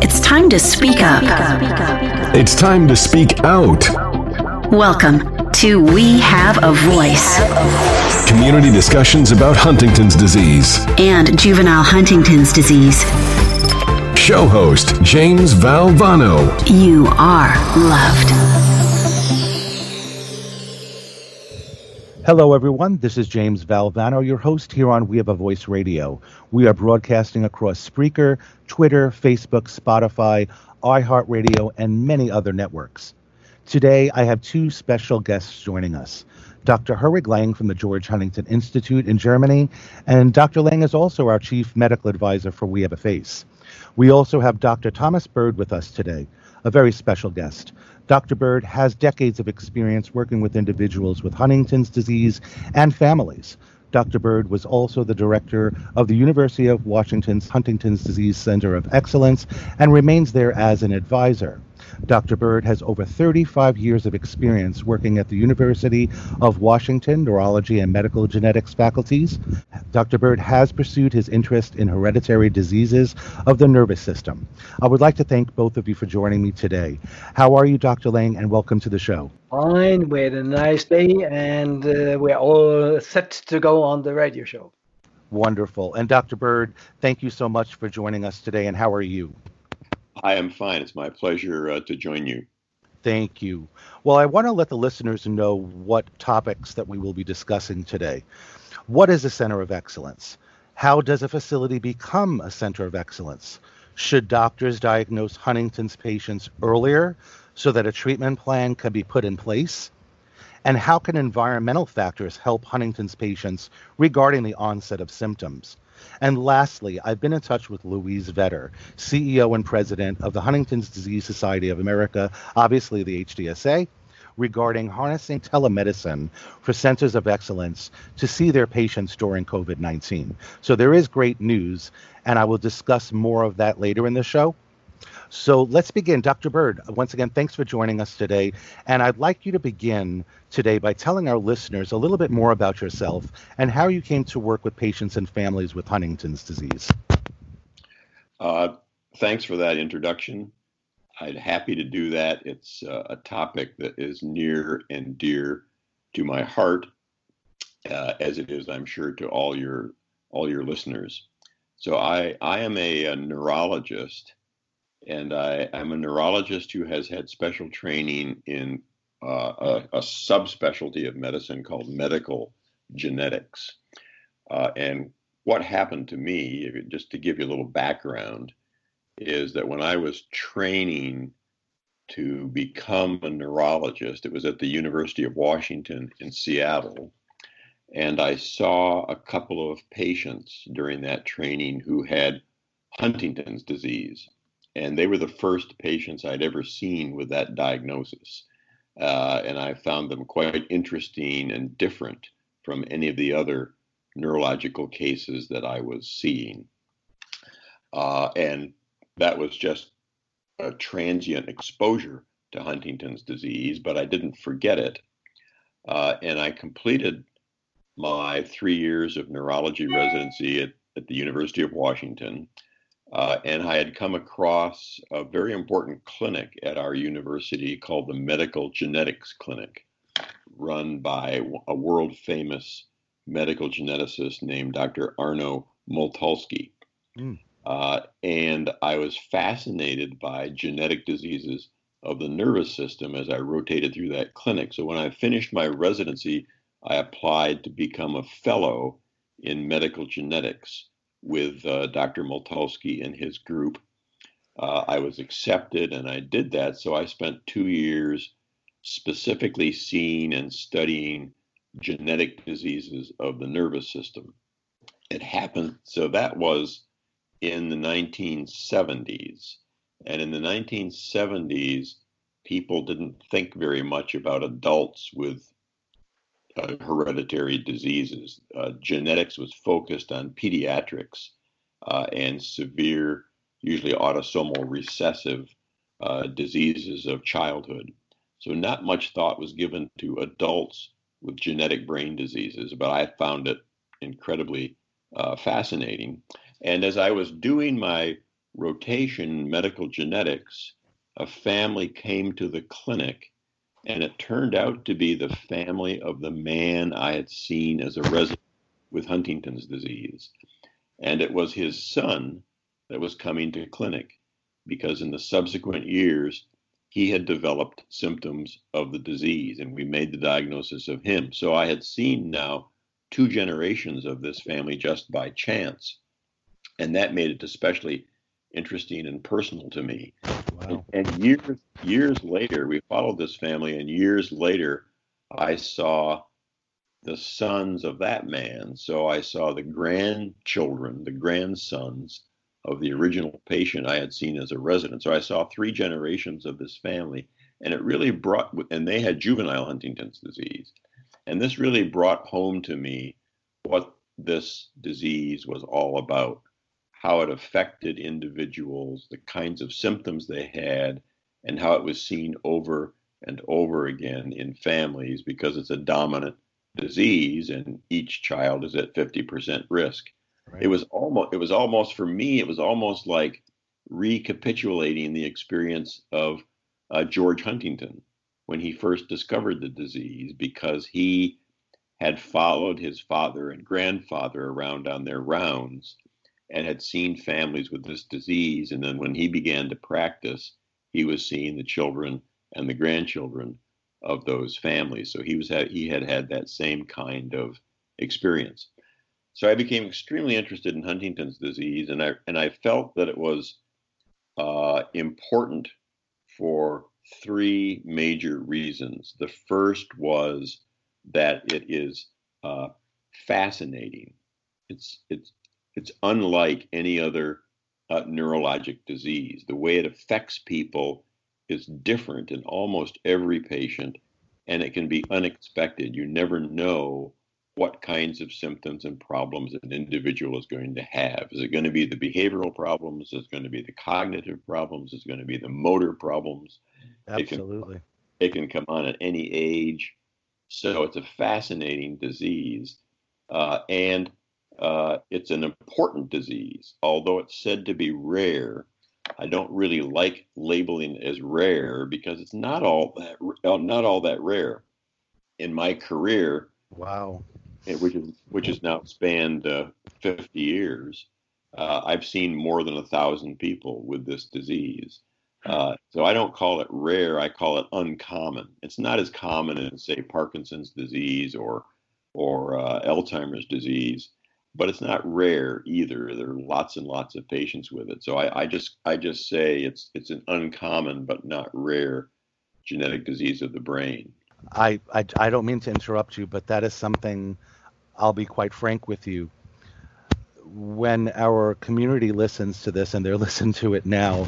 It's time to speak up. It's time to speak out. Welcome to We Have a Voice Community discussions about Huntington's disease. and juvenile Huntington's disease. Show host James Valvano. You are loved. Hello, everyone. This is James Valvano, your host here on We Have a Voice Radio. We are broadcasting across Spreaker, Twitter, Facebook, Spotify, iHeartRadio, and many other networks. Today, I have two special guests joining us. Dr. Herwig Lang from the George Huntington Institute in Germany, and Dr. Lang is also our chief medical advisor for We Have a Face. We also have Dr. Thomas Bird with us today, a very special guest. Dr. Bird has decades of experience working with individuals with Huntington's disease and families. Dr. Bird was also the director of the University of Washington's Huntington's Disease Center of Excellence and remains there as an advisor. Dr. Bird has over 35 years of experience working at the University of Washington Neurology and Medical Genetics faculties. Dr. Bird has pursued his interest in hereditary diseases of the nervous system. I would like to thank both of you for joining me today. How are you, Dr. Lang, and welcome to the show? Fine, we had a nice day, and uh, we're all set to go on the radio show. Wonderful. And Dr. Bird, thank you so much for joining us today, and how are you? I am fine. It's my pleasure uh, to join you. Thank you. Well, I want to let the listeners know what topics that we will be discussing today. What is a center of excellence? How does a facility become a center of excellence? Should doctors diagnose Huntington's patients earlier so that a treatment plan can be put in place? And how can environmental factors help Huntington's patients regarding the onset of symptoms? And lastly, I've been in touch with Louise Vetter, CEO and president of the Huntington's Disease Society of America, obviously the HDSA, regarding harnessing telemedicine for centers of excellence to see their patients during COVID 19. So there is great news, and I will discuss more of that later in the show. So let's begin. Dr. Bird, once again, thanks for joining us today. And I'd like you to begin today by telling our listeners a little bit more about yourself and how you came to work with patients and families with Huntington's disease. Uh, thanks for that introduction. I'd happy to do that. It's uh, a topic that is near and dear to my heart, uh, as it is, I'm sure, to all your all your listeners. So I I am a, a neurologist, and I, I'm a neurologist who has had special training in uh, a, a subspecialty of medicine called medical genetics. Uh, and what happened to me, just to give you a little background, is that when I was training to become a neurologist, it was at the University of Washington in Seattle. And I saw a couple of patients during that training who had Huntington's disease. And they were the first patients I'd ever seen with that diagnosis. Uh, and I found them quite interesting and different from any of the other neurological cases that I was seeing. Uh, and that was just a transient exposure to Huntington's disease, but I didn't forget it. Uh, and I completed my three years of neurology residency at, at the University of Washington. Uh, and I had come across a very important clinic at our university called the Medical Genetics Clinic, run by a world famous medical geneticist named Dr. Arno Motulsky. Mm. Uh, and I was fascinated by genetic diseases of the nervous system as I rotated through that clinic. So when I finished my residency, I applied to become a fellow in medical genetics with uh, Dr. Motulsky and his group. Uh, I was accepted and I did that. So I spent two years specifically seeing and studying genetic diseases of the nervous system. It happened, so that was in the 1970s. And in the 1970s, people didn't think very much about adults with uh, hereditary diseases. Uh, genetics was focused on pediatrics uh, and severe, usually autosomal recessive uh, diseases of childhood. So, not much thought was given to adults with genetic brain diseases, but I found it incredibly uh, fascinating. And as I was doing my rotation in medical genetics, a family came to the clinic, and it turned out to be the family of the man I had seen as a resident with Huntington's disease. And it was his son that was coming to clinic because in the subsequent years, he had developed symptoms of the disease, and we made the diagnosis of him. So I had seen now two generations of this family just by chance, and that made it especially interesting and personal to me. Wow. And, and years years later, we followed this family, and years later, I saw the sons of that man. So I saw the grandchildren, the grandsons of the original patient I had seen as a resident. So I saw three generations of this family, and it really brought, and they had juvenile Huntington's disease. And this really brought home to me what this disease was all about, how it affected individuals, the kinds of symptoms they had, and how it was seen over and over again in families because it's a dominant disease and each child is at 50% risk. Right. It was almost it was almost for me it was almost like recapitulating the experience of uh, George Huntington when he first discovered the disease because he had followed his father and grandfather around on their rounds and had seen families with this disease and then when he began to practice he was seeing the children and the grandchildren of those families so he was he had had that same kind of experience so I became extremely interested in Huntington's disease, and I and I felt that it was uh, important for three major reasons. The first was that it is uh, fascinating. It's it's it's unlike any other uh, neurologic disease. The way it affects people is different in almost every patient, and it can be unexpected. You never know what kinds of symptoms and problems an individual is going to have. Is it going to be the behavioral problems? Is it going to be the cognitive problems? Is it going to be the motor problems? Absolutely. It can, it can come on at any age. So it's a fascinating disease. Uh, and uh, it's an important disease. Although it's said to be rare, I don't really like labeling it as rare because it's not all that not all that rare. In my career, wow, which is which has now spanned uh, 50 years, uh, I've seen more than a thousand people with this disease. Uh, so I don't call it rare; I call it uncommon. It's not as common as, say, Parkinson's disease or or uh, Alzheimer's disease, but it's not rare either. There are lots and lots of patients with it. So I, I just I just say it's it's an uncommon but not rare genetic disease of the brain. I, I, I don't mean to interrupt you, but that is something I'll be quite frank with you. when our community listens to this, and they're listening to it now,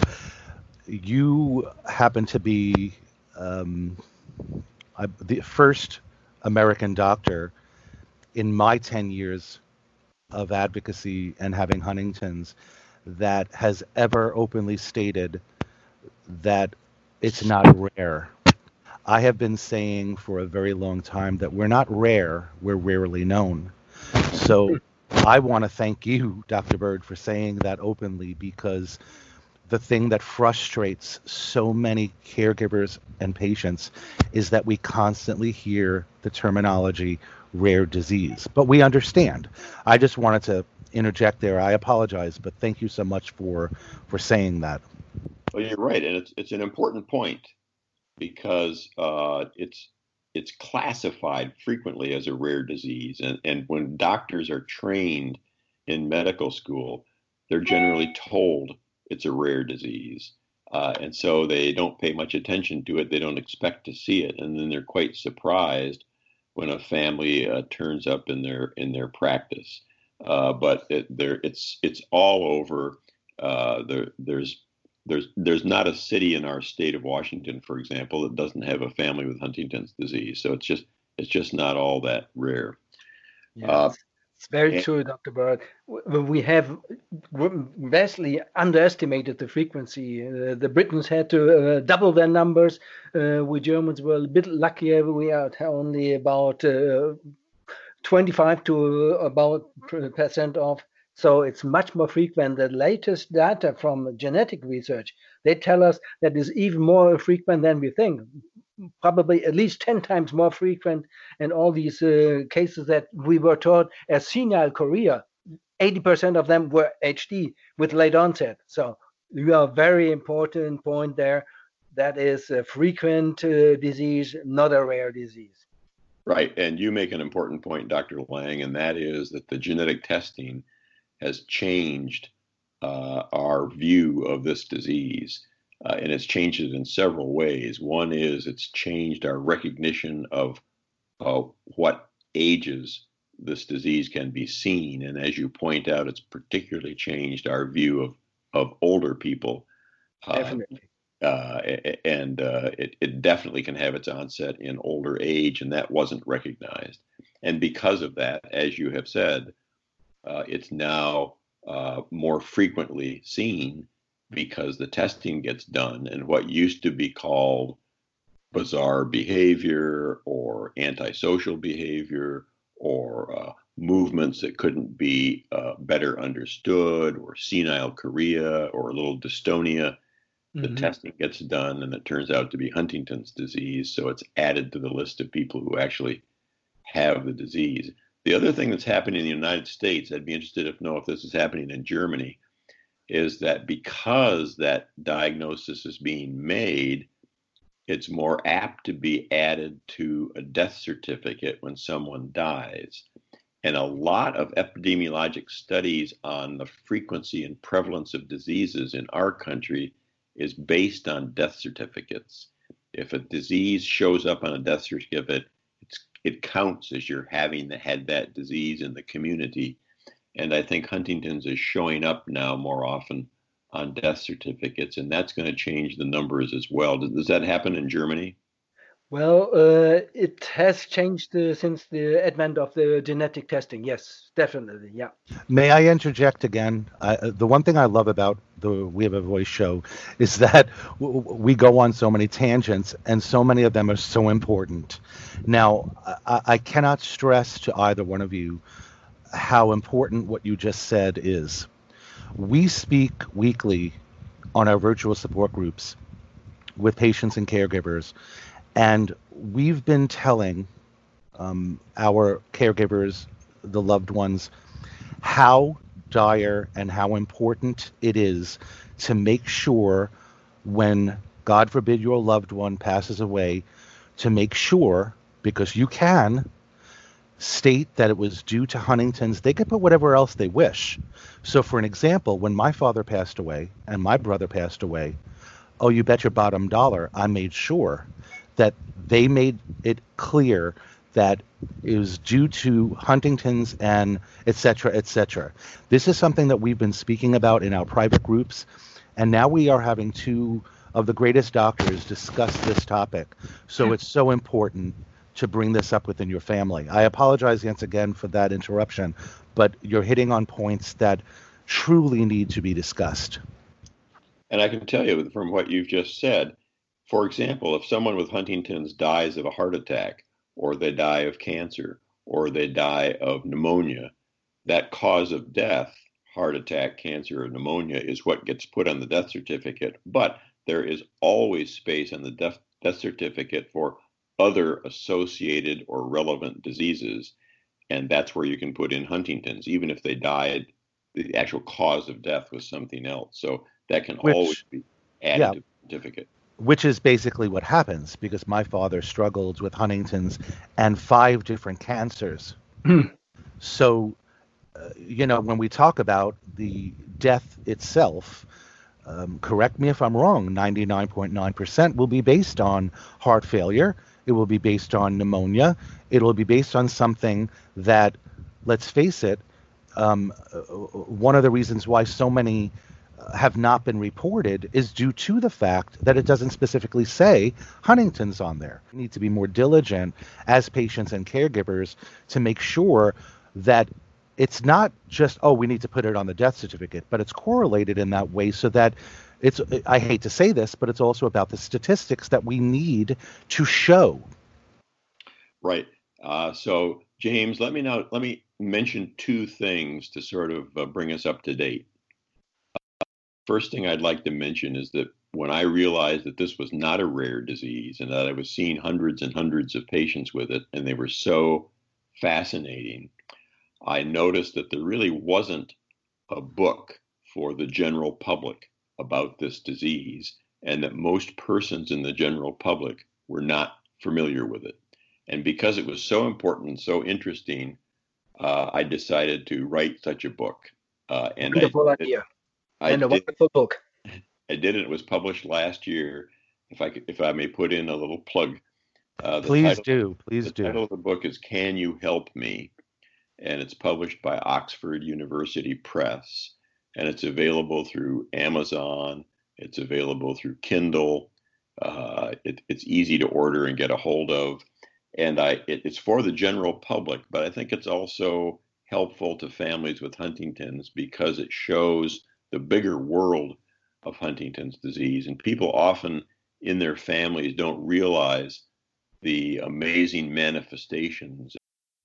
you happen to be um, the first American doctor in my 10 years of advocacy and having Huntington's that has ever openly stated that it's not rare. I have been saying for a very long time that we're not rare, we're rarely known. So I want to thank you, Dr. Bird, for saying that openly because the thing that frustrates so many caregivers and patients is that we constantly hear the terminology rare disease. But we understand. I just wanted to interject there. I apologize, but thank you so much for for saying that. Well, you're right, and it's it's an important point because uh, it's it's classified frequently as a rare disease, and and when doctors are trained in medical school, they're generally told it's a rare disease. Uh, and so they don't pay much attention to it. They don't expect to see it, and then they're quite surprised when a family uh, turns up in their in their practice. Uh, but it, there, it's it's all over. Uh, there, there's there's there's not a city in our state of Washington, for example, that doesn't have a family with Huntington's disease. So it's just it's just not all that rare. Uh, it's very and, true, Dr. Bird. We have vastly underestimated the frequency. Uh, the Britons had to uh, double their numbers. Uh, we Germans were a bit luckier. We are only about uh, 25 to about percent of. So it's much more frequent. The latest data from genetic research they tell us that is even more frequent than we think probably at least 10 times more frequent in all these uh, cases that we were taught as senile chorea 80% of them were hd with late onset. So you are a very important point there. That is a frequent uh, disease not a rare disease. Right and you make an important point dr lang and that is that the genetic testing has changed uh, our view of this disease uh, and it's changed it in several ways. One is it's changed our recognition of uh, what ages this disease can be seen, and as you point out, it's particularly changed our view of of older people. Uh, definitely. Uh, and uh, it, it definitely can have its onset in older age, and that wasn't recognized. And because of that, as you have said, uh, it's now more frequently seen because the testing gets done and what used to be called bizarre behavior or antisocial behavior or uh, movements that couldn't be uh, better understood or senile chorea or a little dystonia the mm-hmm. testing gets done and it turns out to be huntington's disease so it's added to the list of people who actually have the disease the other thing that's happening in the united states i'd be interested to know if this is happening in germany is that because that diagnosis is being made, it's more apt to be added to a death certificate when someone dies. And a lot of epidemiologic studies on the frequency and prevalence of diseases in our country is based on death certificates. If a disease shows up on a death certificate, it counts as you're having the, had that disease in the community and I think Huntington's is showing up now more often on death certificates, and that's going to change the numbers as well. Does, does that happen in Germany? Well, uh, it has changed uh, since the advent of the genetic testing. Yes, definitely. Yeah. May I interject again? Uh, the one thing I love about the We Have a Voice show is that w- we go on so many tangents, and so many of them are so important. Now, I, I cannot stress to either one of you how important what you just said is. We speak weekly on our virtual support groups with patients and caregivers, and we've been telling um, our caregivers, the loved ones, how dire and how important it is to make sure when, God forbid, your loved one passes away, to make sure, because you can, state that it was due to Huntington's, they could put whatever else they wish. So, for an example, when my father passed away and my brother passed away, oh, you bet your bottom dollar, I made sure that they made it clear that it was due to Huntington's and et cetera, et cetera. This is something that we've been speaking about in our private groups, and now we are having two of the greatest doctors discuss this topic. So it's so important to bring this up within your family. I apologize once again for that interruption, but you're hitting on points that truly need to be discussed. And I can tell you from what you've just said, for example, if someone with Huntington's dies of a heart attack, or they die of cancer, or they die of pneumonia, that cause of death, heart attack, cancer, or pneumonia, is what gets put on the death certificate. But there is always space on the death, death certificate for other associated or relevant diseases. And that's where you can put in Huntington's, even if they died, the actual cause of death was something else. So that can Which, always be added yeah. to the certificate which is basically what happens because my father struggled with Huntington's and five different cancers. Hmm. so, uh, you know, when we talk about the death itself, um, correct me if I'm wrong, 99.9% will be based on heart failure. It will be based on pneumonia. It will be based on something that, let's face it, um, uh, one of the reasons why so many have not been reported is due to the fact that it doesn't specifically say Huntington's on there. We need to be more diligent as patients and caregivers to make sure that it's not just oh we need to put it on the death certificate, but it's correlated in that way so that it's I hate to say this, but it's also about the statistics that we need to show. Right. Uh, so James, let me now let me mention two things to sort of uh, bring us up to date. First thing I'd like to mention is that when I realized that this was not a rare disease and that I was seeing hundreds and hundreds of patients with it, and they were so fascinating, I noticed that there really wasn't a book for the general public about this disease, and that most persons in the general public were not familiar with it. And because it was so important and so interesting, uh, I decided to write such a book. Uh, and Wonderful I, idea. I and a did, wonderful book. I did it. It was published last year. If I if I may put in a little plug. Uh, Please title, do. Please the do. The title of the book is "Can You Help Me," and it's published by Oxford University Press, and it's available through Amazon. It's available through Kindle. Uh, it, it's easy to order and get a hold of, and I it, it's for the general public. But I think it's also helpful to families with Huntington's because it shows the bigger world of Huntington's disease. And people often in their families don't realize the amazing manifestations.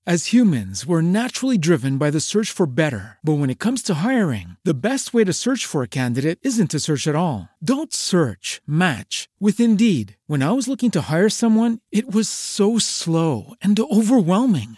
As humans, we're naturally driven by the search for better. But when it comes to hiring, the best way to search for a candidate isn't to search at all. Don't search, match with Indeed. When I was looking to hire someone, it was so slow and overwhelming.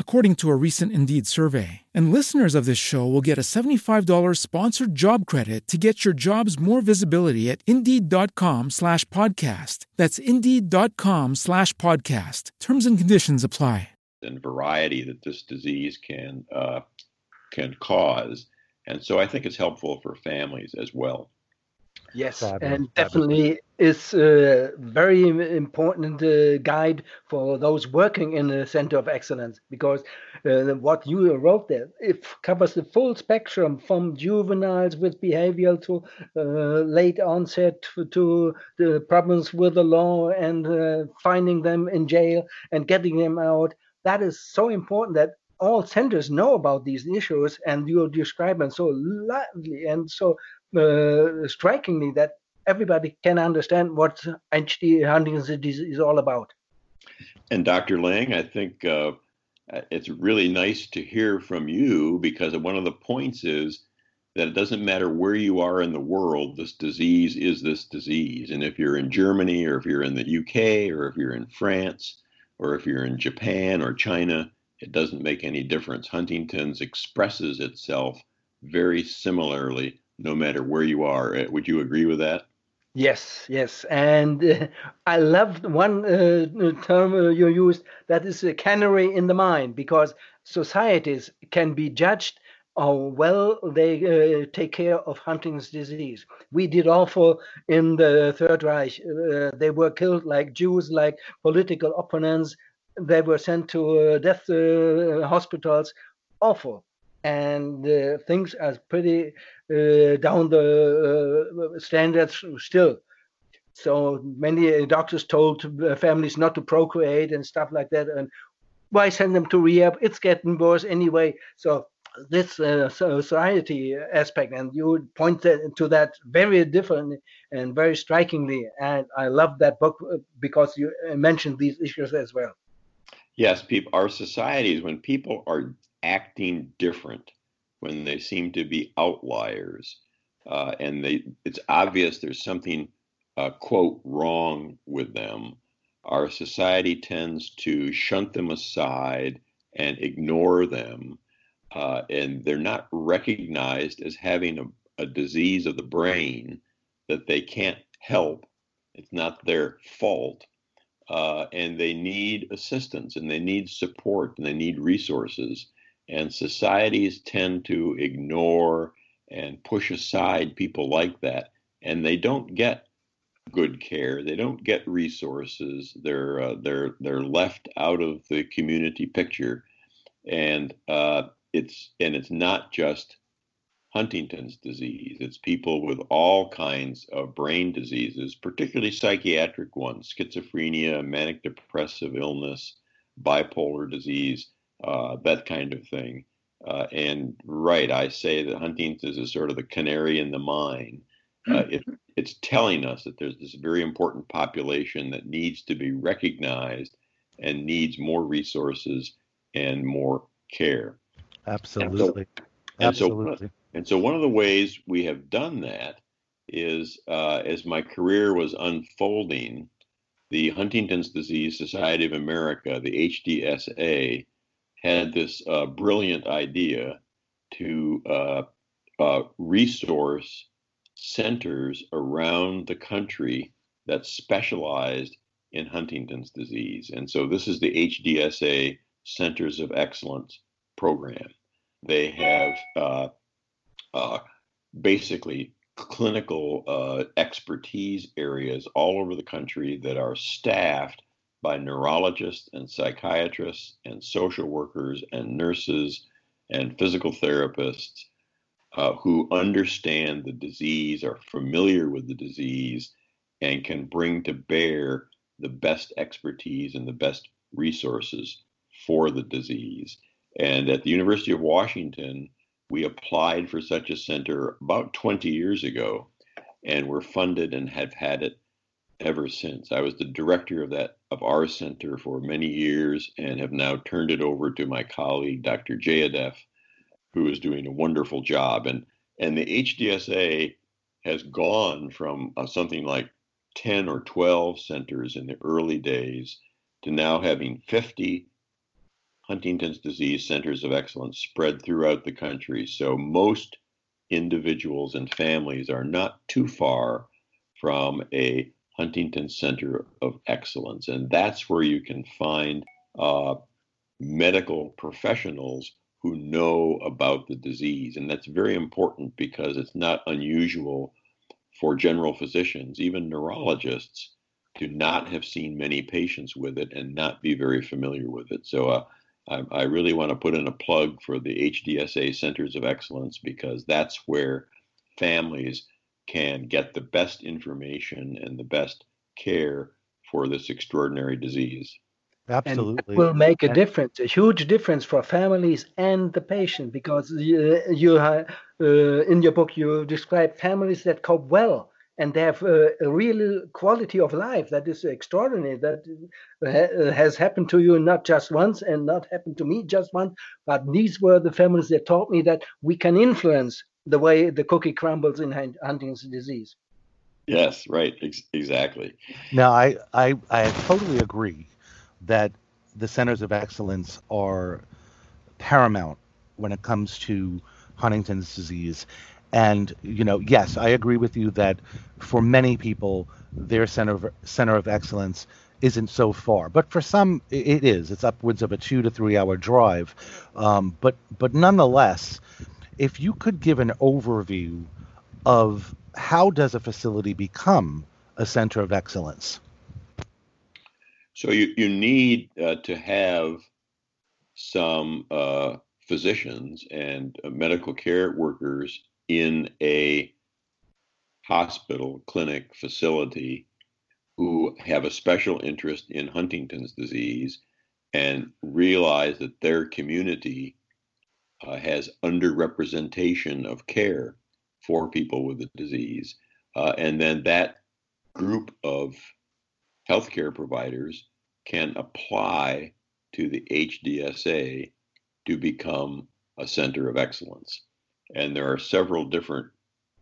according to a recent Indeed survey. And listeners of this show will get a $75 sponsored job credit to get your jobs more visibility at Indeed.com slash podcast. That's Indeed.com slash podcast. Terms and conditions apply. And variety that this disease can uh, can cause. And so I think it's helpful for families as well. Yes, and definitely is a very important uh, guide for those working in the Center of Excellence because uh, what you wrote there it covers the full spectrum from juveniles with behavioral to uh, late onset to, to, the problems with the law and uh, finding them in jail and getting them out. That is so important that all centers know about these issues and you describe them so lively and so uh, strikingly that everybody can understand what HD Huntington's disease is all about. And Dr. Lang, I think uh, it's really nice to hear from you because one of the points is that it doesn't matter where you are in the world, this disease is this disease. And if you're in Germany or if you're in the UK or if you're in France or if you're in Japan or China, it doesn't make any difference. Huntington's expresses itself very similarly no matter where you are. Uh, would you agree with that? Yes, yes, and uh, I loved one uh, term uh, you used that is a canary in the mine because societies can be judged how well they uh, take care of Huntington's disease. We did awful in the Third Reich. Uh, they were killed like Jews, like political opponents. They were sent to uh, death hospitals. Awful and uh, things are pretty uh, down the uh, standards still. So many doctors told families not to procreate and stuff like that, and why send them to rehab? It's getting worse anyway. So this uh, society aspect, and you point to that very differently and very strikingly. And I love that book because you mentioned these issues as well. Yes, people, our societies, when people are acting different, when they seem to be outliers, uh, and they it's obvious there's something uh, quote wrong with them. Our society tends to shunt them aside and ignore them, uh, and they're not recognized as having a, a disease of the brain that they can't help. It's not their fault. Uh, and they need assistance and they need support and they need resources. And societies tend to ignore and push aside people like that. And they don't get good care. They don't get resources. They're uh, they're they're left out of the community picture, and uh, it's and it's not just Huntington's disease. It's people with all kinds of brain diseases, particularly psychiatric ones, schizophrenia, manic depressive illness, bipolar disease uh, that kind of thing. Uh, and right, I say that Huntington's is sort of the canary in the mine. Uh, it, it's telling us that there's this very important population that needs to be recognized and needs more resources and more care. Absolutely. And so, Absolutely. And so, and so one of the ways we have done that is uh, as my career was unfolding, the Huntington's Disease Society of America, the HDSA, had this uh, brilliant idea to uh, uh, resource centers around the country that specialized in Huntington's disease. And so this is the HDSA Centers of Excellence program. They have uh, basically clinical uh, expertise areas all over the country that are staffed by neurologists and psychiatrists and social workers and nurses and physical therapists uh, who understand the disease, are familiar with the disease, and can bring to bear the best expertise and the best resources for the disease. And at the University of Washington, we applied for such a center about 20 years ago, and were funded and have had it ever since. I was the director of that of our center for many years and have now turned it over to my colleague Dr. Jayadev, who is doing a wonderful job. And and the HDSA has gone from uh, something like 10 or 12 centers in the early days to now having 50 Huntington's disease centers of excellence spread throughout the country. So most individuals and families are not too far from a Huntington Center of Excellence. And that's where you can find uh, medical professionals who know about the disease. And that's very important because it's not unusual for general physicians, even neurologists, to not have seen many patients with it and not be very familiar with it. So uh, I, I really want to put in a plug for the HDSA Centers of Excellence because that's where families can get the best information and the best care for this extraordinary disease. Absolutely. And will make a difference, a huge difference for families and the patient, because you, you uh, in your book you describe families that cope well and they have uh, a real quality of life that is extraordinary. That uh, has happened to you not just once and not happened to me just once, but these were the families that taught me that we can influence the way the cookie crumbles in Huntington's disease. Yes, right, Ex- exactly. Now, I, I I totally agree that the centers of excellence are paramount when it comes to Huntington's disease. And you know, yes, I agree with you that for many people, their center of, center of excellence isn't so far, but for some it is. It's upwards of a two to three hour drive. Um, but but nonetheless, if you could give an overview of how does a facility become a center of excellence? So you you need uh, to have some uh, physicians and uh, medical care workers in a hospital, clinic, facility who have a special interest in Huntington's disease and realize that their community uh, has underrepresentation of care for people with the disease. Uh, and then that group of healthcare providers can apply to the HDSA to become a center of excellence. And there are several different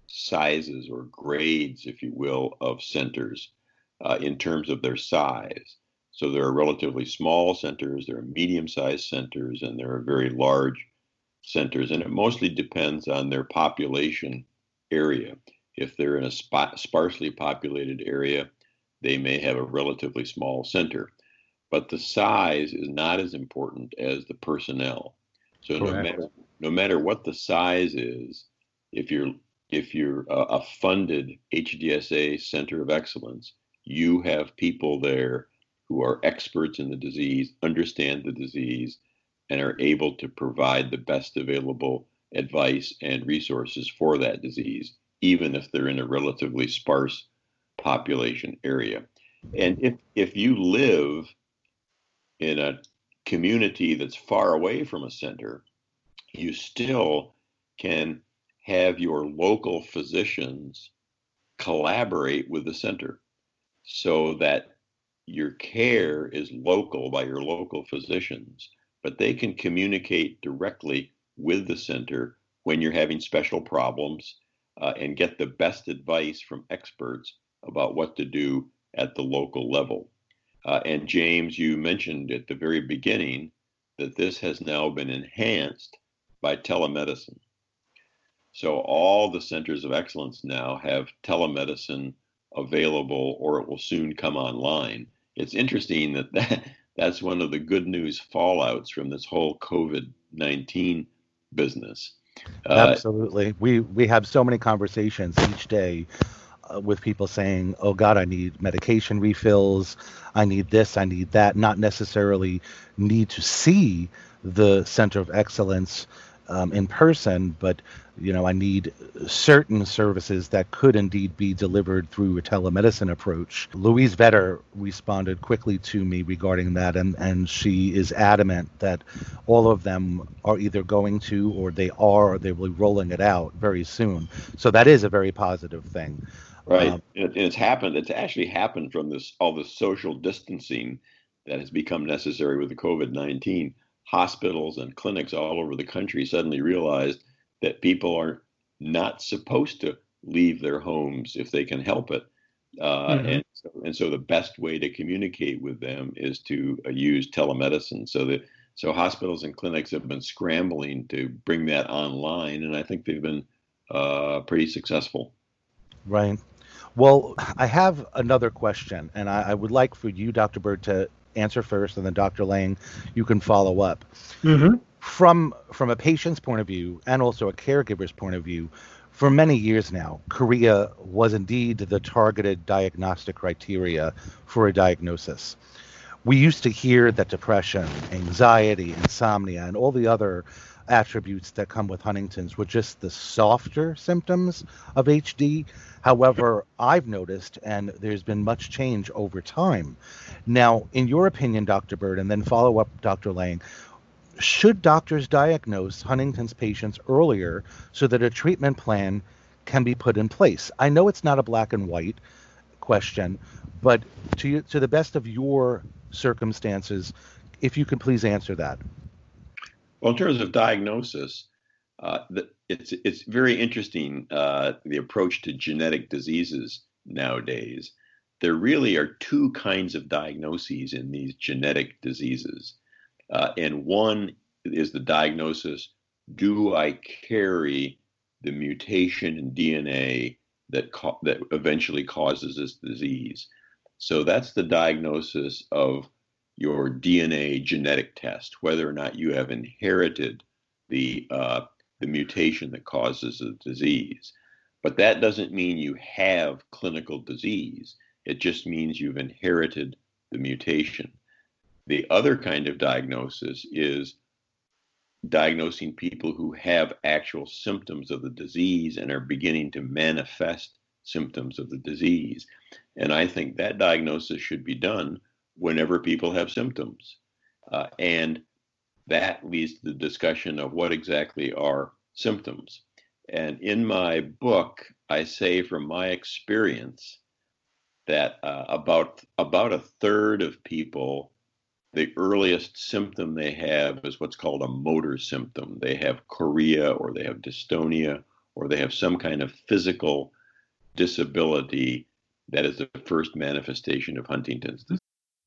sizes or grades, if you will, of centers uh, in terms of their size. So there are relatively small centers, there are medium sized centers, and there are very large centers. And it mostly depends on their population area. If they're in a sparsely populated area, they may have a relatively small center. But the size is not as important as the personnel. So no matter no matter what the size is, if you're if you're a, funded HDSA Center of Excellence, you have people there who are experts in the disease, understand the disease, and are able to provide the best available advice and resources for that disease, even if they're in a relatively sparse population area. And if, if you live in a community that's far away from a center, you still can have your local physicians collaborate with the center so that your care is local by your local physicians, but they can communicate directly with the center when you're having special problems uh, and get the best advice from experts about what to do at the local level. Uh, and James, you mentioned at the very beginning that this has now been enhanced by telemedicine. So all the centers of excellence now have telemedicine available or it will soon come online. It's interesting that, that that's one of the good news fallouts from this whole COVID 19 business. Uh, Absolutely. We, we have so many conversations each day uh, with people saying, "Oh God, I need medication refills. I need this. I need that." Not necessarily need to see the center of excellence um, in person, but you know, I need certain services that could indeed be delivered through a telemedicine approach. Louise Vetter responded quickly to me regarding that, and, and she is adamant that all of them are either going to, or they are, or they will be rolling it out very soon. So that is a very positive thing. Right. Um, and it's happened, it's actually happened from this all the social distancing that has become necessary with the COVID 19 hospitals and clinics all over the country suddenly realized that people are not supposed to leave their homes if they can help it. Uh, mm-hmm. and, so, and so the best way to communicate with them is to uh, use telemedicine. So that so hospitals and clinics have been scrambling to bring that online, and I think they've been uh, pretty successful. Right. Well, I have another question, and I, I, would like for you, Dr. Bird, to answer first, and then Dr. Lang, you can follow up. Mm-hmm. From from a patient's point of view, and also a caregiver's point of view, for many years now, chorea was indeed the targeted diagnostic criteria for a diagnosis. We used to hear that depression, anxiety, insomnia, and all the other attributes that come with Huntington's were just the softer symptoms of HD. However, I've noticed, and there's been much change over time. Now, in your opinion, Dr. Bird, and then follow up, Dr. Lang, should doctors diagnose Huntington's patients earlier so that a treatment plan can be put in place? I know it's not a black and white question, but to, to the best of your circumstances, if you could please answer that. Well, in terms of diagnosis, uh, the, it's it's very interesting uh, the approach to genetic diseases nowadays. there really are two kinds of diagnoses in these genetic diseases. Uh, and one is the diagnosis do I carry the mutation in DNA that, co- that eventually causes this disease? So that's the diagnosis of your DNA genetic test, whether or not you have inherited the, uh, the mutation that causes the disease. But that doesn't mean you have clinical disease. It just means you've inherited the mutation. The other kind of diagnosis is diagnosing people who have actual symptoms of the disease and are beginning to manifest symptoms of the disease. And I think that diagnosis should be done whenever people have symptoms. Uh, and that leads to the discussion of what exactly are symptoms. And in my book, I say from my experience that uh, about about a third of people, the earliest symptom they have is what's called a motor symptom. They have chorea, or they have dystonia, or they have some kind of physical disability that is the first manifestation of Huntington's.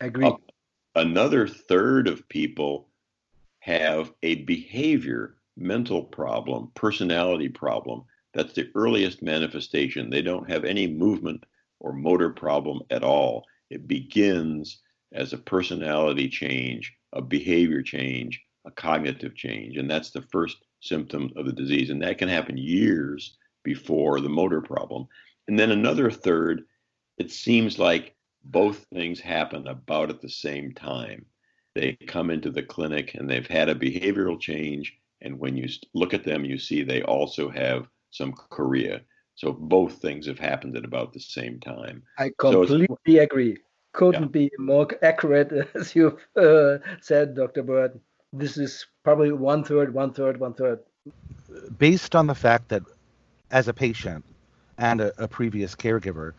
Agree. Uh, another third of people have a behavior, mental problem, personality problem. That's the earliest manifestation. They don't have any movement or motor problem at all. It begins as a personality change, a behavior change, a cognitive change. And that's the first symptom of the disease. And that can happen years before the motor problem. And then another third, it seems like both things happen about at the same time. They come into the clinic and they've had a behavioral change. And when you look at them, you see they also have some chorea. So both things have happened at about the same time. I completely so agree. Couldn't yeah. be more accurate as you've uh, said, Dr. Bird. This is probably one third, one third, one third. Based on the fact that as a patient and a, a previous caregiver,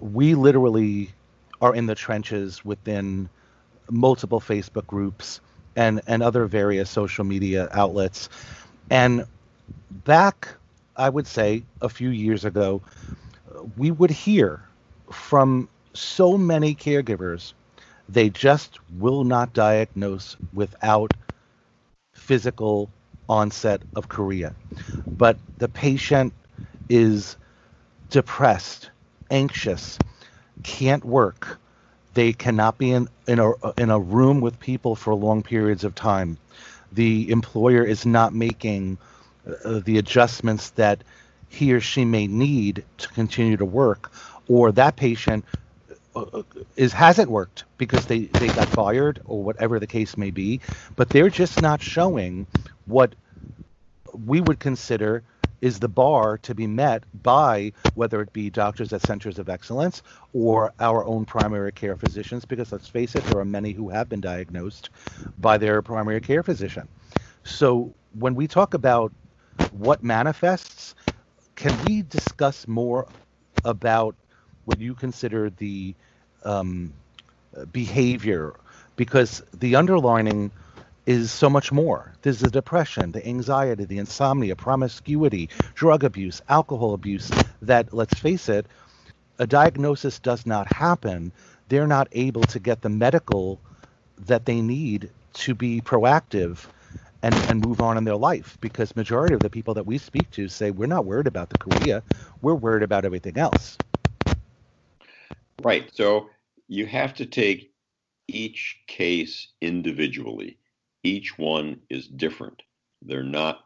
we literally are in the trenches within multiple Facebook groups and, and other various social media outlets. And back, I would say, a few years ago, we would hear from so many caregivers they just will not diagnose without physical onset of chorea. But the patient is depressed anxious, can't work. They cannot be in, in, a, in a room with people for long periods of time. The employer is not making uh, the adjustments that he or she may need to continue to work, or that patient uh, uh, is hasn't worked because they, they got fired or whatever the case may be, but they're just not showing what we would consider is the bar to be met by whether it be doctors at centers of excellence or our own primary care physicians, because let's face it, there are many who have been diagnosed by their primary care physician. So when we talk about what manifests, can we discuss more about what you consider the um, behavior? Because the underlining is so much more. There's the depression, the anxiety, the insomnia, promiscuity, drug abuse, alcohol abuse that, let's face it, a diagnosis does not happen. They're not able to get the medical that they need to be proactive and, and move on in their life because majority of the people that we speak to say we're not worried about the chorea we're worried about everything else Right. So you have to take each case individually. Each one is different. They're not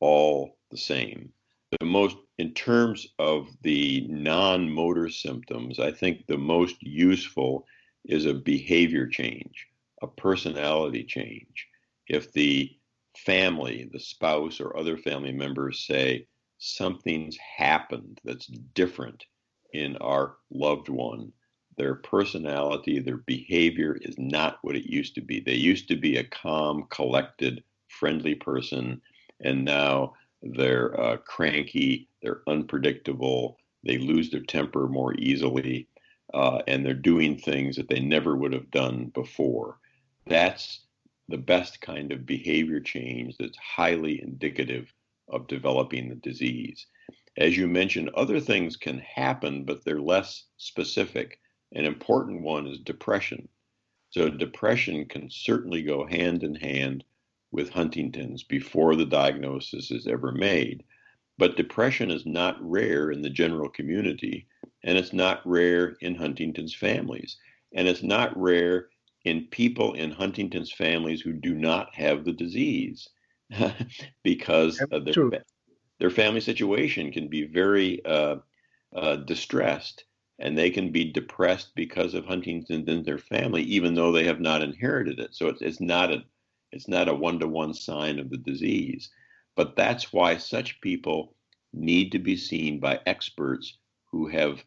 all the same. The most, in terms of the non motor symptoms, I think the most useful is a behavior change, a personality change. If the family, the spouse, or other family members say, something's happened that's different in our loved one, their personality, their behavior is not what it used to be. They used to be a calm, collected, friendly person, and now they're uh, cranky, they're unpredictable, they lose their temper more easily, uh, and they're doing things that they never would have done before. That's the best kind of behavior change that's highly indicative of developing the disease. As you mentioned, other things can happen, but they're less specific. An important one is depression. So, depression can certainly go hand in hand with Huntington's before the diagnosis is ever made. But depression is not rare in the general community, and it's not rare in Huntington's families, and it's not rare in people in Huntington's families who do not have the disease because their, their family situation can be very uh, uh, distressed and they can be depressed because of Huntington's in their family, even though they have not inherited it. So it's, it's not a it's not a one to one sign of the disease. But that's why such people need to be seen by experts who have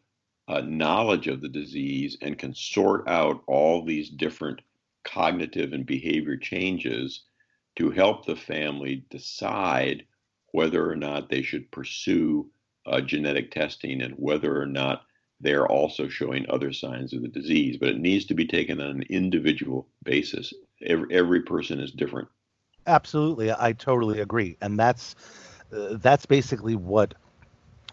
knowledge of the disease and can sort out all these different cognitive and behavior changes to help the family decide whether or not they should pursue uh, genetic testing and whether or not they're also showing other signs of the disease. But it needs to be taken on an individual basis every, every person is different. Absolutely, I totally agree, and that's uh, that's basically what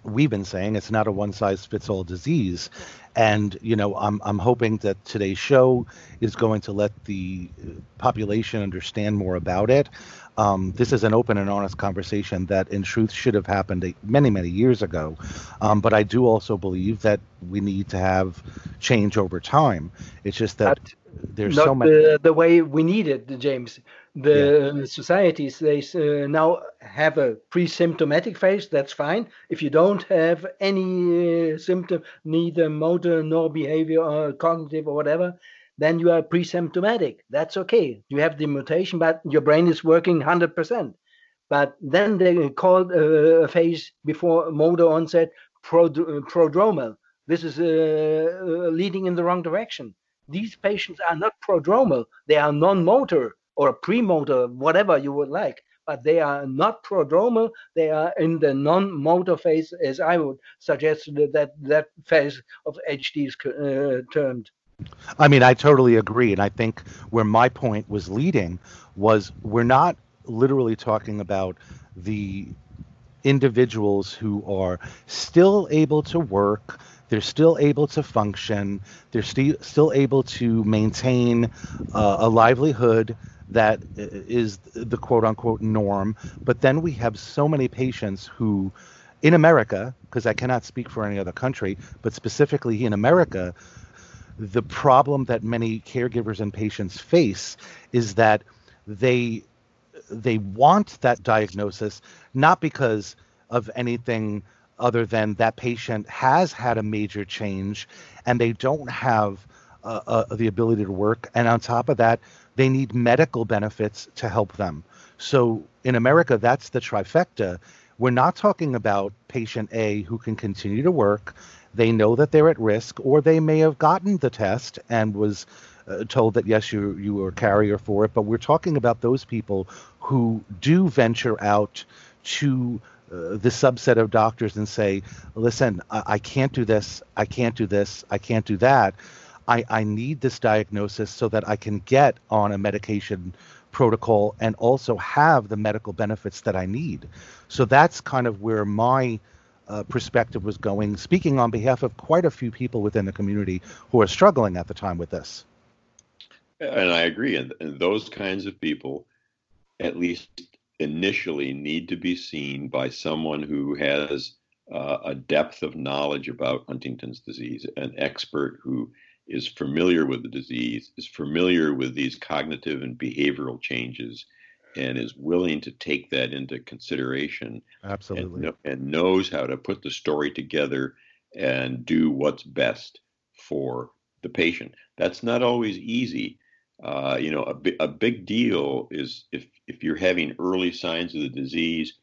we've been saying. It's not a one size fits all disease, and you know I'm I'm hoping that today's show is going to let the uh, population understand more about it. Um, this is an open and honest conversation that, in truth, should have happened many, many years ago. Um, but I do also believe that we need to have change over time. It's just that there's so many the, the way we need it james the yeah. societies they uh, now have a pre-symptomatic phase that's fine if you don't have any uh, symptom neither motor nor behavior or cognitive or whatever then you are pre-symptomatic. That's okay. You have the mutation but your brain is working 100% but then they called uh, a phase before motor onset prodromal. This is uh, uh, leading in the wrong direction. These patients are not prodromal, they are non motor or premotor, whatever you would like, but they are not prodromal, they are in the non motor phase, as I would suggest that that phase of HD is uh, termed. I mean, I totally agree. And I think where my point was leading was we're not literally talking about the individuals who are still able to work, they're still able to function. They're st- still able to maintain uh, a livelihood that is the quote unquote norm. But then we have so many patients who, in America, because I cannot speak for any other country, but specifically in America, the problem that many caregivers and patients face is that they they want that diagnosis not because of anything other than that patient has had a major change and they don't have uh, uh, the ability to work. And on top of that, they need medical benefits to help them. So in America, that's the trifecta. We're not talking about patient A who can continue to work. They know that they're at risk, or they may have gotten the test and was uh, told that yes, you you are a carrier for it. But we're talking about those people who do venture out to uh, the subset of doctors and say, listen, I, I, can't do this, I can't do this, I can't do that. I, I need this diagnosis so that I can get on a medication protocol and also have the medical benefits that I need. So that's kind of where my uh, perspective was going, speaking on behalf of quite a few people within the community who are struggling at the time with this. And I agree. And, and those kinds of people, at least initially need to be seen by someone who has uh, a depth of knowledge about Huntington's disease, an expert who is familiar with the disease, is familiar with these cognitive and behavioral changes, and is willing to take that into consideration. Absolutely. And, and knows how to put the story together and do what's best for the patient. That's not always easy. Uh, you know, a, bi- a big deal is if, if you're having early signs of the disease,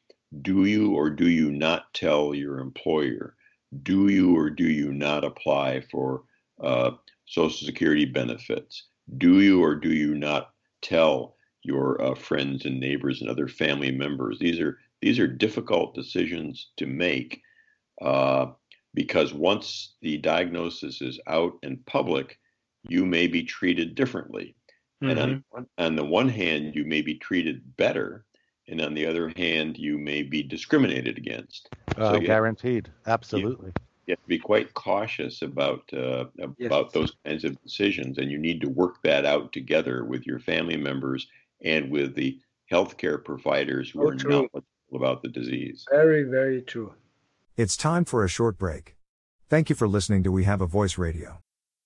do you or do you not tell your employer? Do you or do you not apply for uh, Social Security benefits? Do you or do you not tell your uh, friends and neighbors and other family members? These are these are difficult decisions to make uh, because once the diagnosis is out in public, you may be treated differently. Mm-hmm. And on, mm-hmm. on the one hand, you may be treated better, and on the other hand, you may be discriminated against. Uh, so guaranteed, have, absolutely. You, you, have to be quite cautious about uh, about yes. those kinds of decisions, and you need to work that out together with your family members and with the healthcare providers who oh, are true. knowledgeable about the disease. Very, very true. It's time for a short break. Thank you for listening to We Have a Voice Radio.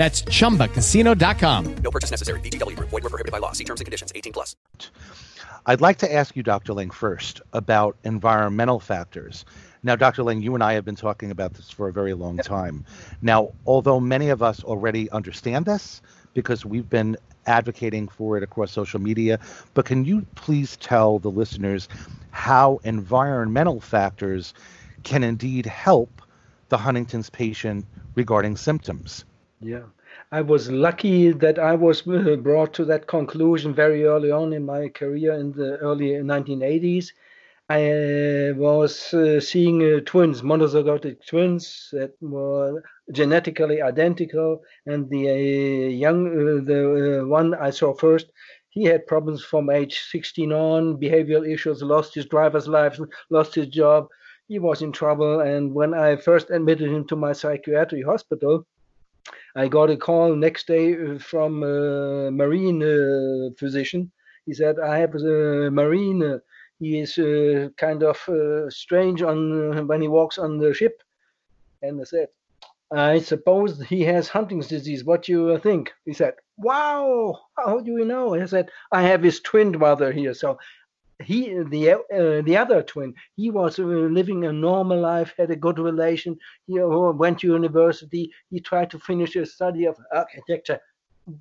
That's ChumbaCasino.com. No purchase necessary. VGW. Void were prohibited by law. See terms and conditions. 18 plus. I'd like to ask you, Dr. Ling, first about environmental factors. Now, Dr. Ling, you and I have been talking about this for a very long time. Now, although many of us already understand this because we've been advocating for it across social media, but can you please tell the listeners how environmental factors can indeed help the Huntington's patient regarding symptoms? Yeah, I was lucky that I was uh, brought to that conclusion very early on in my career in the early 1980s. I uh, was uh, seeing uh, twins, monozygotic twins that were genetically identical, and the uh, young, uh, the one I saw first, he had problems from age 16 on, behavioral issues, lost his driver's license, lost his job. He was in trouble, and when I first admitted him to my psychiatric hospital, I got a call next day uh, from a marine uh, physician. He said, I have a marine. Uh, he is kind of strange on when he walks on the ship. And I said, I suppose he has Hunting's disease. What do you think? He said, Wow, how do you know? I said, I have his twin brother here. So he the uh, the other twin he was uh, living a normal life had a good relation he uh, went to university he tried to finish his study of architecture.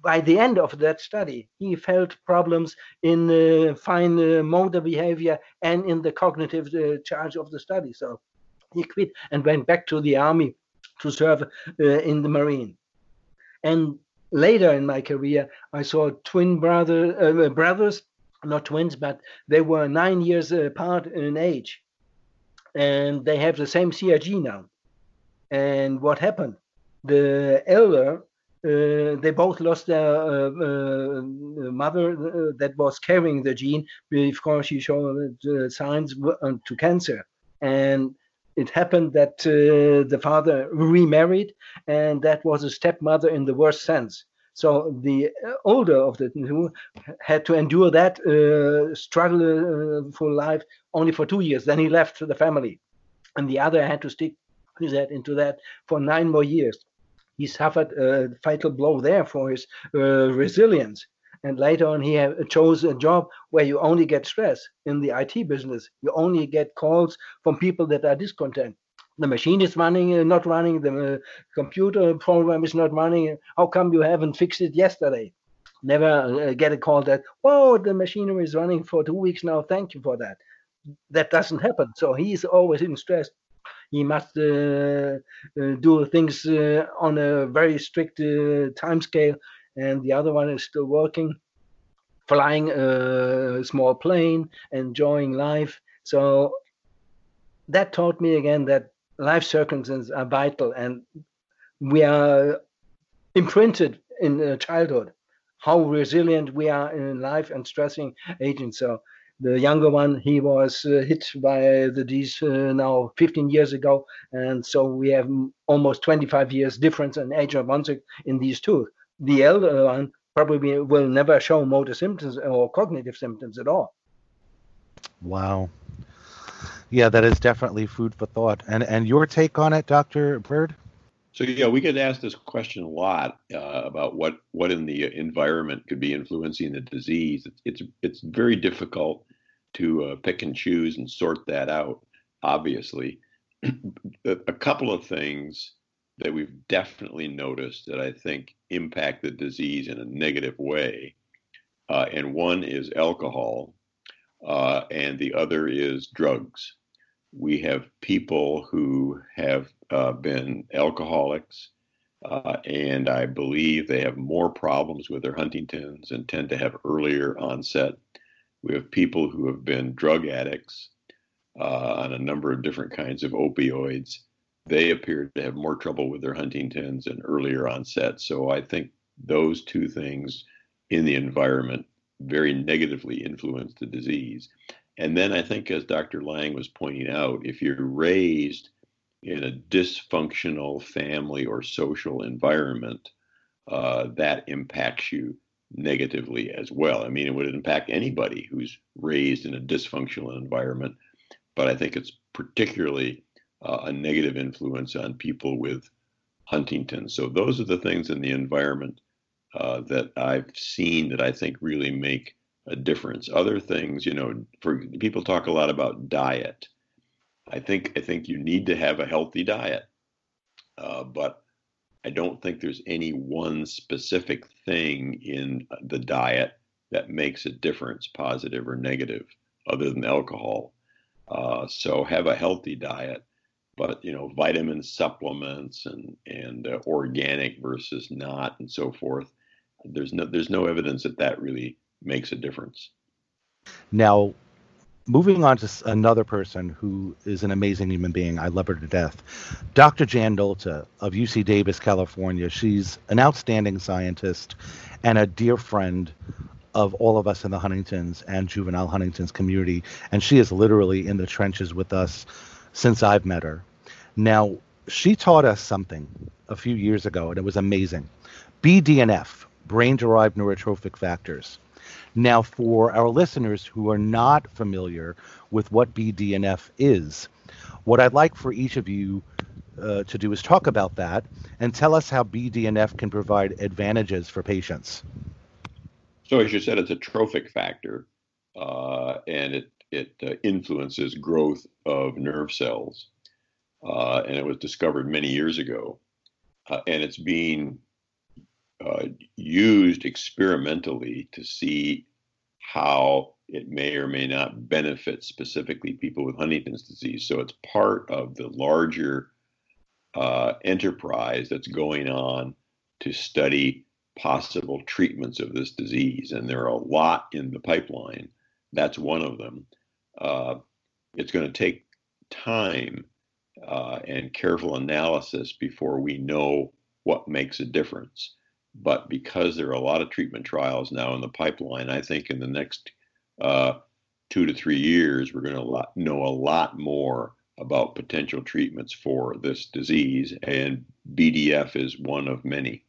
By the end of that study he felt problems in uh, fine uh, motor behavior and in the cognitive uh, charge of the study. So he quit and went back to the army to serve in the marine. And later in my career i saw twin brother brothers not twins, but they were nine years apart in age. And they have the same CAG now. And what happened? The elder, uh, they both lost their uh, uh, mother uh, that was carrying the gene because she showed signs to cancer. And it happened that uh, the father remarried, and that was a stepmother in the worst sense. So the older of the two had to endure that uh, struggle uh, for life only for two years. Then he left the family, and the other had to stick with that into that for nine more years. He suffered a fatal blow there for his uh, resilience. And later on, he chose a job where you only get stress in the IT business. You only get calls from people that are discontent the machine is running, uh, not running, the uh, computer program is not running. How come you haven't fixed it yesterday? Never uh, get a call that, whoa, the machinery is running for two weeks now. Thank you for that. That doesn't happen. So he's always in stress. He must uh, uh, do things uh, on a very strict time scale. And the other one is still working, flying a small plane, enjoying life. So that taught me again that life circumstances are vital and we are imprinted in uh, childhood. How resilient we are in life and stressing agents so the younger one he was uh, hit by the disease uh, now 15 years ago. And so we have almost 25 years difference in age of onset in these two. The elder one probably will never show motor symptoms or cognitive symptoms at all. Wow yeah, that is definitely food for thought. And and your take on it, Doctor Bird? So yeah, we get asked this question a lot uh, about what what in the environment could be influencing the disease. It's it's, it's very difficult to uh, pick and choose and sort that out. Obviously, a couple of things that we've definitely noticed that I think impact the disease in a negative way, uh, and one is alcohol, uh, and the other is drugs we have people who have uh, been alcoholics, uh, and I believe they have more problems with their Huntington's and tend to have earlier onset. We have people who have been drug addicts uh, on a number of different kinds of opioids. They appear to have more trouble with their Huntington's and earlier onset. So I think those two things in the environment very negatively influence the disease. And then I think, as Dr. Lang was pointing out, if you're raised in a dysfunctional family or social environment, uh, that impacts you negatively as well. I mean, it would impact anybody who's raised in a dysfunctional environment, but I think it's particularly uh, a negative influence on people with Huntington. So those are the things in the environment uh, that I've seen that I think really make a difference. Other things, you know, for people talk a lot about diet. I think I think you need to have a healthy diet, uh, but I don't think there's any one specific thing in the diet that makes a difference, positive or negative, other than alcohol. Uh, so have a healthy diet, but you know, vitamin supplements and and uh, organic versus not, and so forth. There's no there's no evidence that that really makes a difference. Now, moving on to another person who is an amazing human being. I love her to death. Dr. Jan Nolta of UC Davis, California. She's an outstanding scientist and a dear friend of all of us in the Huntingtons and juvenile Huntingtons community. And she is literally in the trenches with us since I've met her. Now, she taught us something a few years ago, and it was amazing. BDNF, brain derived neurotrophic factors. Now, for our listeners who are not familiar with what BDNF is, what I'd like for each of you uh, to do is talk about that and tell us how BDNF can provide advantages for patients. So, as you said, it's a trophic factor, uh, and it it uh, influences growth of nerve cells, uh, and it was discovered many years ago, uh, and it's being uh, used experimentally to see how it may or may not benefit specifically people with Huntington's disease. So it's part of the larger uh, enterprise that's going on to study possible treatments of this disease. And there are a lot in the pipeline. That's one of them. Uh, it's going to take time uh, and careful analysis before we know what makes a difference. But because there are a lot of treatment trials now in the pipeline, I think in the next uh, two to three years, we're going to know a lot more about potential treatments for this disease, and BDF is one of many.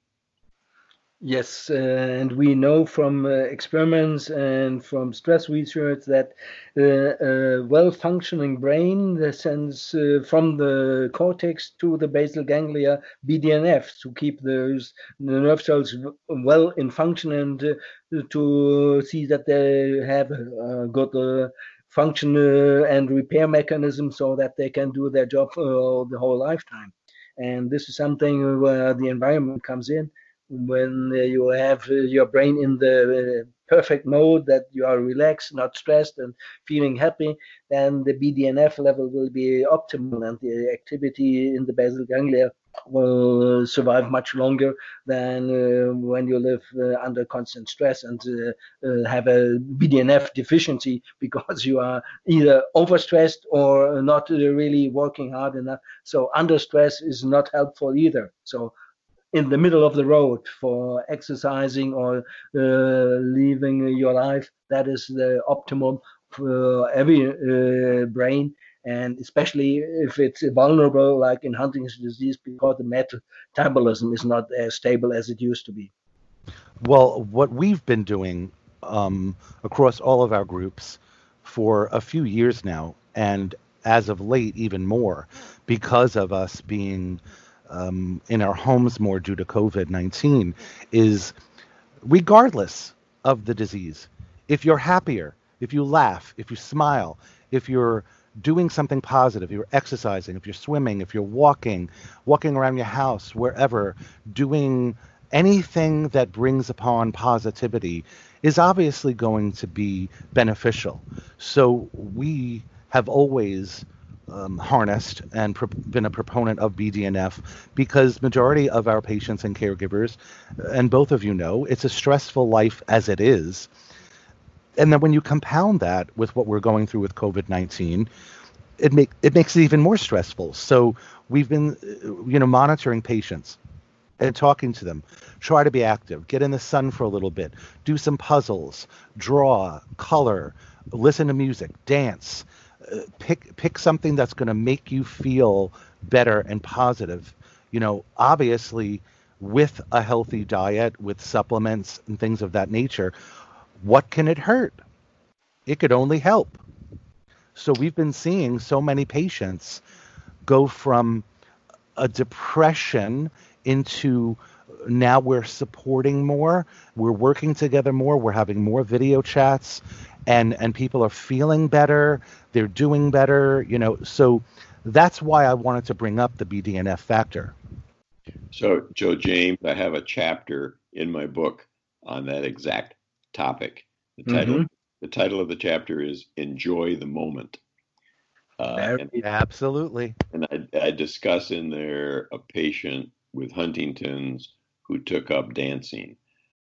Yes, uh, and we know from uh, experiments and from stress research that uh, a well-functioning brain sends uh, from the cortex to the basal ganglia BDNF to keep those nerve cells well in function and uh, to see that they have a good uh, function and repair mechanism so that they can do their job the whole lifetime. And this is something where the environment comes in when you have uh, your brain in the uh, perfect mode that you are relaxed, not stressed, and feeling happy, then the BDNF level will be optimal and the activity in the basal ganglia will survive much longer than uh, when you live uh, under constant stress and uh, uh have a BDNF deficiency because you are either overstressed or not really working hard enough. So under stress is not helpful either. So in the middle of the road for exercising or uh, living your life. That is the optimum for every uh, brain, and especially if it's vulnerable, like in Huntington's disease, because the metabolism is not as stable as it used to be. Well, what we've been doing um, across all of our groups for a few years now, and as of late, even more, because of us being um, in our homes more due to COVID 19 is regardless of the disease, if you're happier, if you laugh, if you smile, if you're doing something positive, you're exercising, if you're swimming, if you're walking, walking around your house, wherever, doing anything that brings upon positivity is obviously going to be beneficial. So we have always um, harnessed and pro- been a proponent of BDNF because majority of our patients and caregivers, and both of you know, it's a stressful life as it is. And then when you compound that with what we're going through with COVID nineteen, it make it makes it even more stressful. So we've been, you know, monitoring patients and talking to them. Try to be active. Get in the sun for a little bit. Do some puzzles. Draw. Color. Listen to music. Dance pick pick something that's going to make you feel better and positive. You know, obviously, with a healthy diet, with supplements and things of that nature, what can it hurt? It could only help. So we've been seeing so many patients go from a depression into now we're supporting more, we're working together more, we're having more video chats, and and people are feeling better they're doing better you know. So that's why i wanted to bring up the bdnf factor. So joe james i have a chapter in my book on that exact topic. The title mm-hmm. the title of the chapter is enjoy the moment. Uh, and, absolutely. and I, I discuss in there a patient with huntington's who took up dancing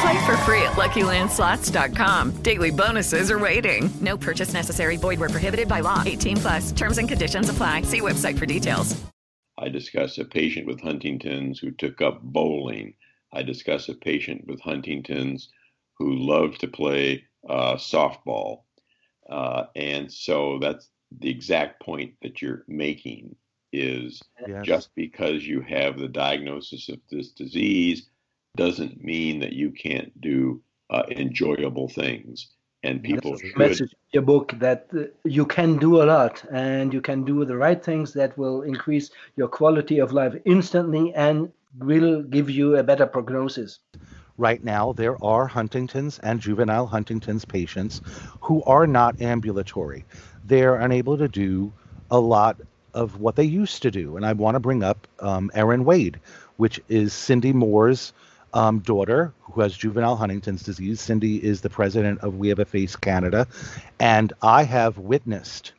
Play for free at LuckyLandSlots.com. Daily bonuses are waiting. No purchase necessary. Void where prohibited by law. 18 plus. Terms and conditions apply. See website for details. I discuss a patient with Huntington's who took up bowling. I discuss a patient with Huntington's who loves to play uh, softball. Uh, and so that's the exact point that you're making is yes. just because you have the diagnosis of this disease doesn't mean that you can't do uh, enjoyable things. And people That's should. message in your book that uh, you can do a lot and you can do the right things that will increase your quality of life instantly and will give you a better prognosis. Right now, there are Huntington's and juvenile Huntington's patients who are not ambulatory. They're unable to do a lot of what they used to do. And I want to bring up um, Erin Wade, which is Cindy Moore's um, daughter who has juvenile Huntington's disease. Cindy is the president of We Have a Face Canada. And I have witnessed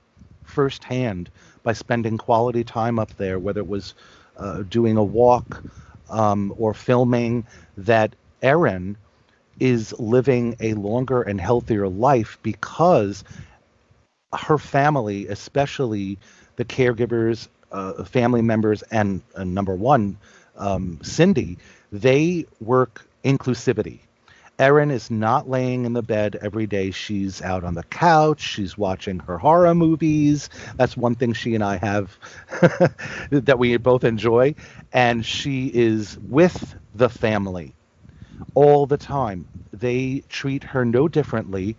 firsthand by spending quality time up there, whether it was uh, doing a walk um, or filming, that Erin is living a longer and healthier life because her family, especially the caregivers uh, family members and uh, number one, um, Cindy, they work inclusivity. Erin is not laying in the bed every day. She's out on the couch. She's watching her horror movies. That's one thing she and I have that we both enjoy. And she is with the family all the time. They treat her no differently.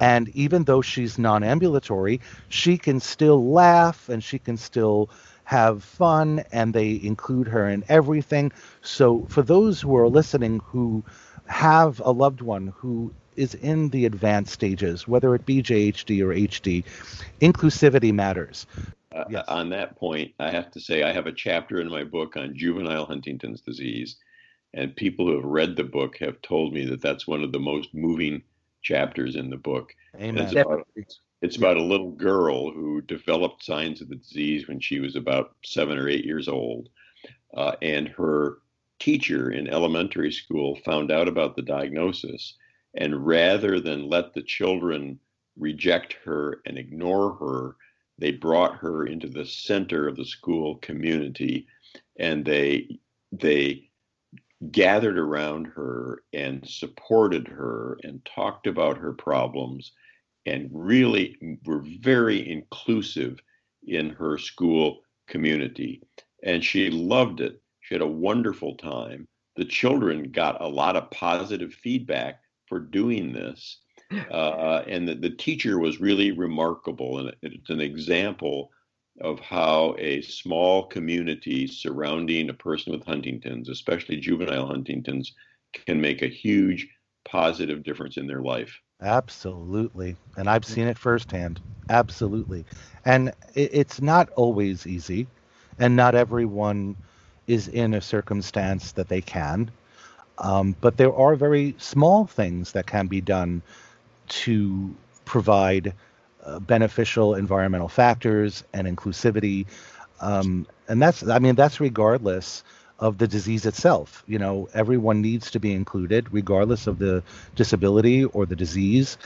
And even though she's non ambulatory, she can still laugh and she can still have fun, and they include her in everything. So, for those who are listening who have a loved one who is in the advanced stages, whether it be JHD or HD, inclusivity matters. Uh, yes. On that point, I have to say I have a chapter in my book on juvenile Huntington's disease, and people who have read the book have told me that that's one of the most moving chapters in the book. Amen. It's about, it's about a little girl who developed signs of the disease when she was about seven or eight years old, uh, and her teacher in elementary school found out about the diagnosis, and rather than let the children reject her and ignore her, they brought her into the center of the school community, and they they gathered around her and supported her and talked about her problems and really were very inclusive in her school community. And she loved it. She had a wonderful time. The children got a lot of positive feedback for doing this. Uh, and the, the teacher was really remarkable. And it's an example of how a small community surrounding a person with Huntington's, especially juvenile Huntington's, can make a huge positive difference in their life. Absolutely. And I've seen it firsthand. Absolutely. And it, it's not always easy, and not everyone is in a circumstance that they can. Um, but there are very small things that can be done to provide uh, beneficial environmental factors and inclusivity. Um, and that's, I mean, that's regardless of the disease itself. You know, everyone needs to be included, regardless of the disability or the disease.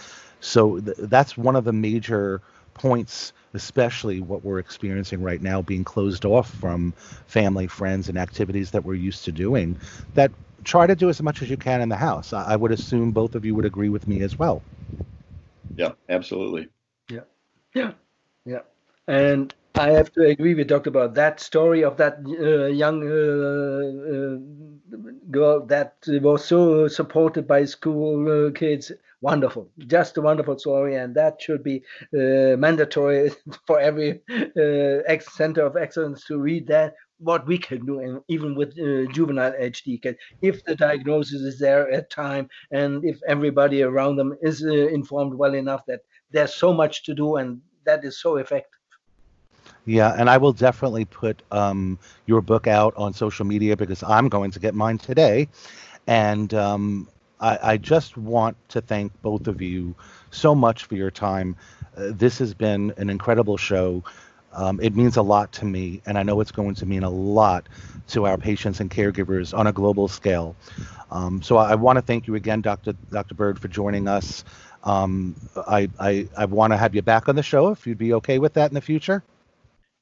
So th- that's one of the major points especially what we're experiencing right now, being closed off from family, friends, and activities that we're used to doing, that try to do as much as you can in the house. I, I would assume both of you would agree with me as well. Yeah, absolutely. Yeah, yeah, yeah. And I have to agree with Dr. about that story of that uh, young uh, uh, girl that was so supported by school uh, kids wonderful just a wonderful story and that should be uh, mandatory for every uh, center of excellence to read that what we can do and even with juvenile hd if the diagnosis is there at time and if everybody around them is informed well enough that there's so much to do and that is so effective yeah, and I will definitely put um, your book out on social media because I'm going to get mine today. And um, I, I, just want to thank both of you so much for your time. Uh, this has been an incredible show. Um, it means a lot to me, and I know it's going to mean a lot to our patients and caregivers on a global scale. Um, so I, I want to thank you again, Dr. Dr. Bird, for joining us. Um, I, I, I want to have you back on the show if you'd be okay with that in the future.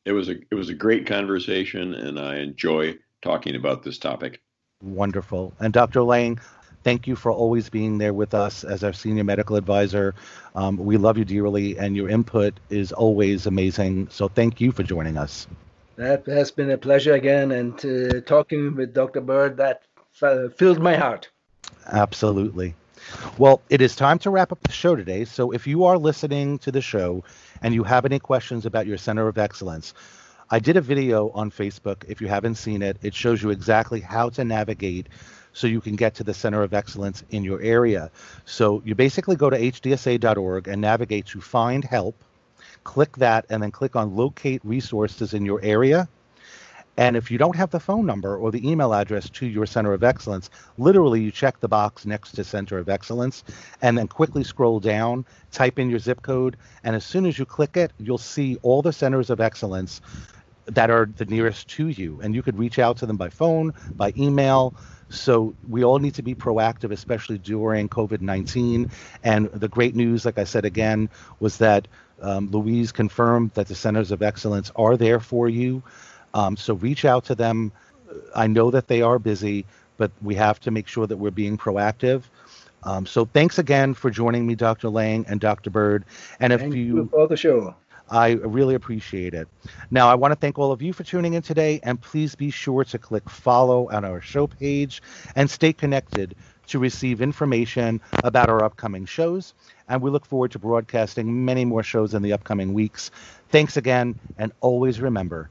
It was a it was a great conversation, and I enjoy talking about this topic. Wonderful. And Dr. Lang, Thank you for always being there with us as our senior medical advisor. Um, we love you dearly, and your input is always amazing. So thank you for joining us. That has been a pleasure again, and uh, talking with Dr. Bird that filled my heart. Absolutely. Well, it is time to wrap up the show today. So if you are listening to the show and you have any questions about your Center of Excellence, I did a video on Facebook. If you haven't seen it, it shows you exactly how to navigate so you can get to the center of excellence in your area. So you basically go to hdsa.org and navigate to find help, click that, and then click on locate resources in your area. And if you don't have the phone number or the email address to your center of excellence, literally you check the box next to center of excellence and then quickly scroll down, type in your zip code, and as soon as you click it, you'll see all the centers of excellence that are the nearest to you. And you could reach out to them by phone, by email, so we all need to be proactive, especially during COVID 19. And the great news, like I said again, was that Um, Louise confirmed that the centers of excellence are there for you. Um, so reach out to them. I know that they are busy, but we have to make sure that we're being proactive. Um, so thanks again for joining me, Dr. Lang and Dr. Bird. And if Thank you, you for the show. I really appreciate it. Now, I want to thank all of you for tuning in today, and please be sure to click follow on our show page and stay connected to receive information about our upcoming shows. And we look forward to broadcasting many more shows in the upcoming weeks. Thanks again, and always remember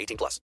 18 plus.